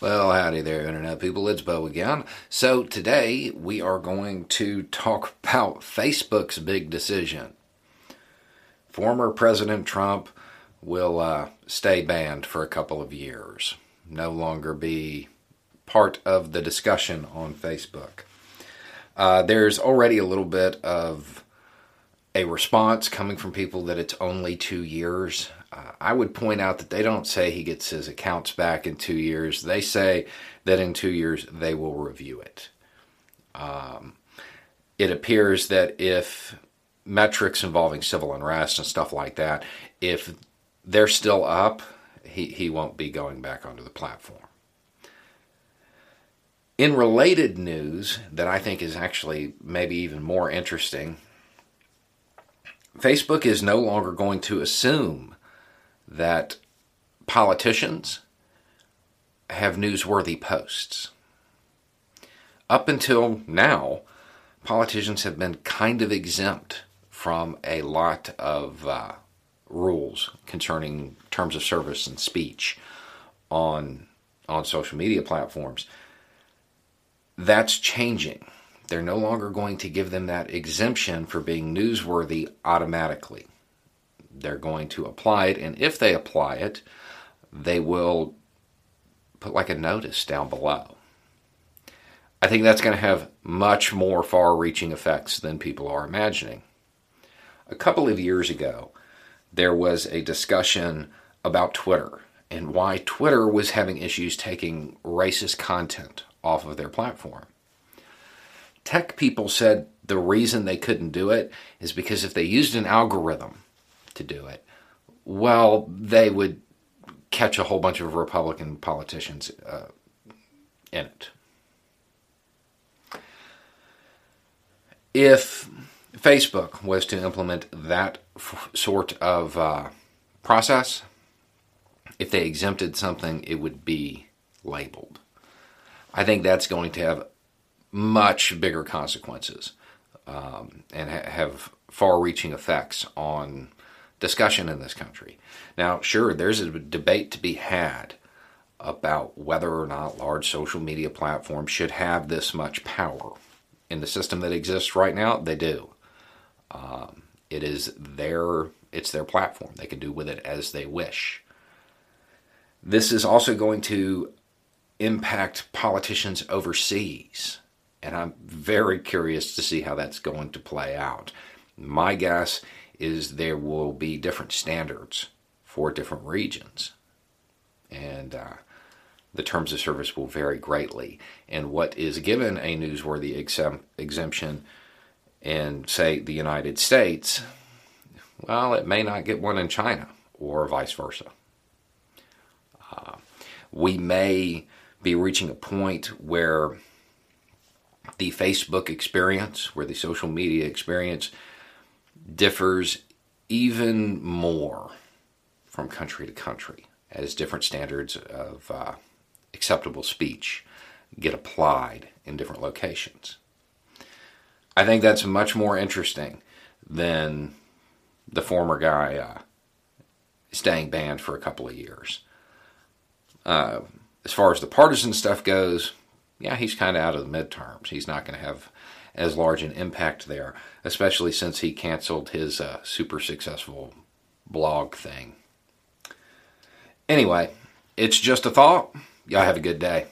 Well, howdy there, Internet people. It's Bo again. So, today we are going to talk about Facebook's big decision. Former President Trump will uh, stay banned for a couple of years, no longer be part of the discussion on Facebook. Uh, there's already a little bit of a response coming from people that it's only two years. Uh, I would point out that they don't say he gets his accounts back in two years. They say that in two years they will review it. Um, it appears that if metrics involving civil unrest and stuff like that, if they're still up, he, he won't be going back onto the platform. In related news that I think is actually maybe even more interesting, Facebook is no longer going to assume that politicians have newsworthy posts. Up until now, politicians have been kind of exempt from a lot of uh, rules concerning terms of service and speech on on social media platforms. That's changing. They're no longer going to give them that exemption for being newsworthy automatically. They're going to apply it, and if they apply it, they will put like a notice down below. I think that's going to have much more far reaching effects than people are imagining. A couple of years ago, there was a discussion about Twitter and why Twitter was having issues taking racist content off of their platform. Tech people said the reason they couldn't do it is because if they used an algorithm to do it, well, they would catch a whole bunch of Republican politicians uh, in it. If Facebook was to implement that f- sort of uh, process, if they exempted something, it would be labeled. I think that's going to have much bigger consequences um, and ha- have far reaching effects on discussion in this country. Now, sure, there's a debate to be had about whether or not large social media platforms should have this much power. In the system that exists right now, they do. Um, it is their it's their platform. They can do with it as they wish. This is also going to impact politicians overseas, and I'm very curious to see how that's going to play out. My guess is there will be different standards for different regions, and uh, the terms of service will vary greatly. And what is given a newsworthy exemption in, say, the United States, well, it may not get one in China or vice versa. Uh, we may be reaching a point where the Facebook experience, where the social media experience differs even more from country to country as different standards of uh, acceptable speech get applied in different locations. I think that's much more interesting than the former guy uh, staying banned for a couple of years. Uh, as far as the partisan stuff goes, yeah, he's kind of out of the midterms. He's not going to have as large an impact there, especially since he canceled his uh, super successful blog thing. Anyway, it's just a thought. Y'all have a good day.